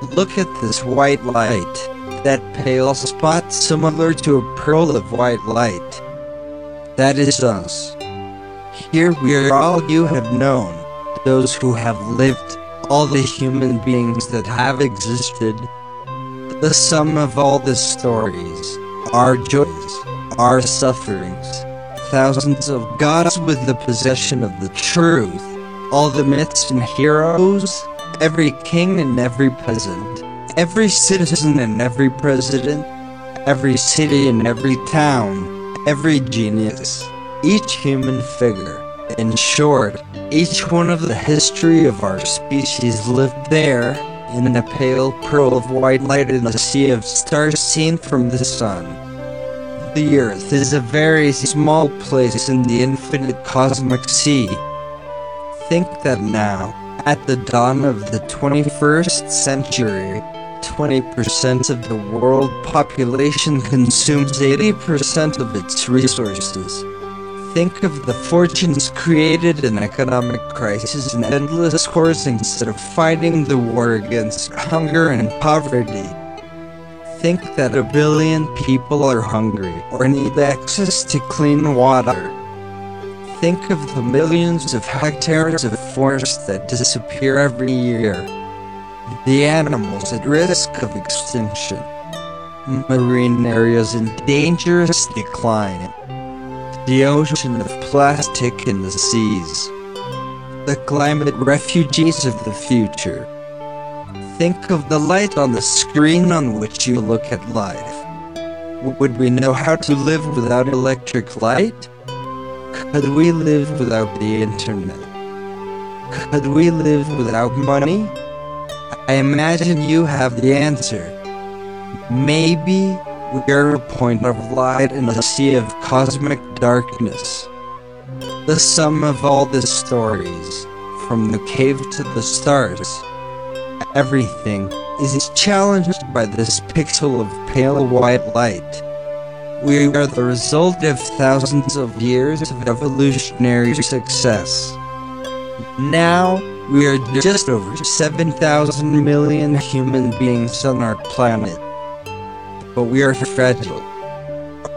Look at this white light. That pale spot similar to a pearl of white light. That is us. Here we are all you have known, those who have lived, all the human beings that have existed. The sum of all the stories, our joys, our sufferings, thousands of gods with the possession of the truth, all the myths and heroes, every king and every peasant, every citizen and every president, every city and every town, every genius, each human figure. In short, each one of the history of our species lived there, in a pale pearl of white light in a sea of stars seen from the sun. The Earth is a very small place in the infinite cosmic sea. Think that now, at the dawn of the 21st century, 20% of the world population consumes 80% of its resources. Think of the fortunes created in economic crisis and endless wars instead of fighting the war against hunger and poverty. Think that a billion people are hungry or need access to clean water. Think of the millions of hectares of forest that disappear every year. The animals at risk of extinction. Marine areas in dangerous decline. The ocean of plastic in the seas. The climate refugees of the future. Think of the light on the screen on which you look at life. Would we know how to live without electric light? Could we live without the internet? Could we live without money? I imagine you have the answer. Maybe we are a point of light in a sea of cosmic darkness. The sum of all the stories, from the cave to the stars. Everything is challenged by this pixel of pale white light. We are the result of thousands of years of evolutionary success. Now, we are just over 7,000 million human beings on our planet. But we are fragile.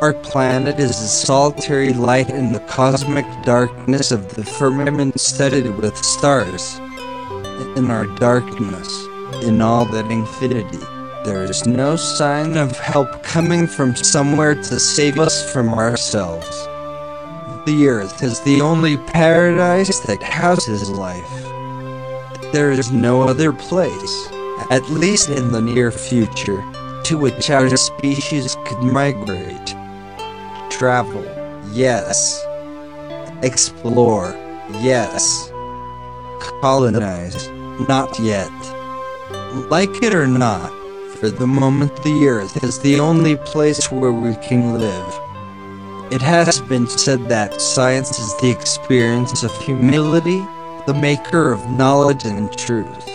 Our planet is a solitary light in the cosmic darkness of the firmament studded with stars. In our darkness, in all that infinity, there is no sign of help coming from somewhere to save us from ourselves. The earth is the only paradise that houses life. There is no other place, at least in the near future, to which our species could migrate. Travel, yes. Explore, yes. Colonize, not yet. Like it or not, for the moment the earth is the only place where we can live. It has been said that science is the experience of humility, the maker of knowledge and truth.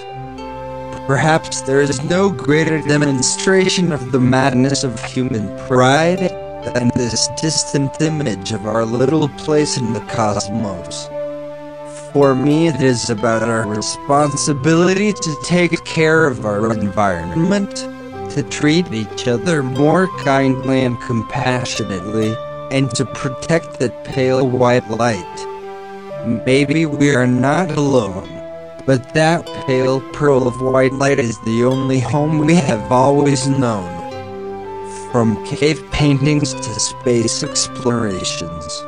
Perhaps there is no greater demonstration of the madness of human pride than this distant image of our little place in the cosmos. For me, it is about our responsibility to take care of our environment, to treat each other more kindly and compassionately, and to protect that pale white light. Maybe we are not alone, but that pale pearl of white light is the only home we have always known. From cave paintings to space explorations.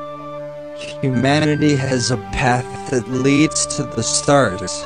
Humanity has a path that leads to the stars.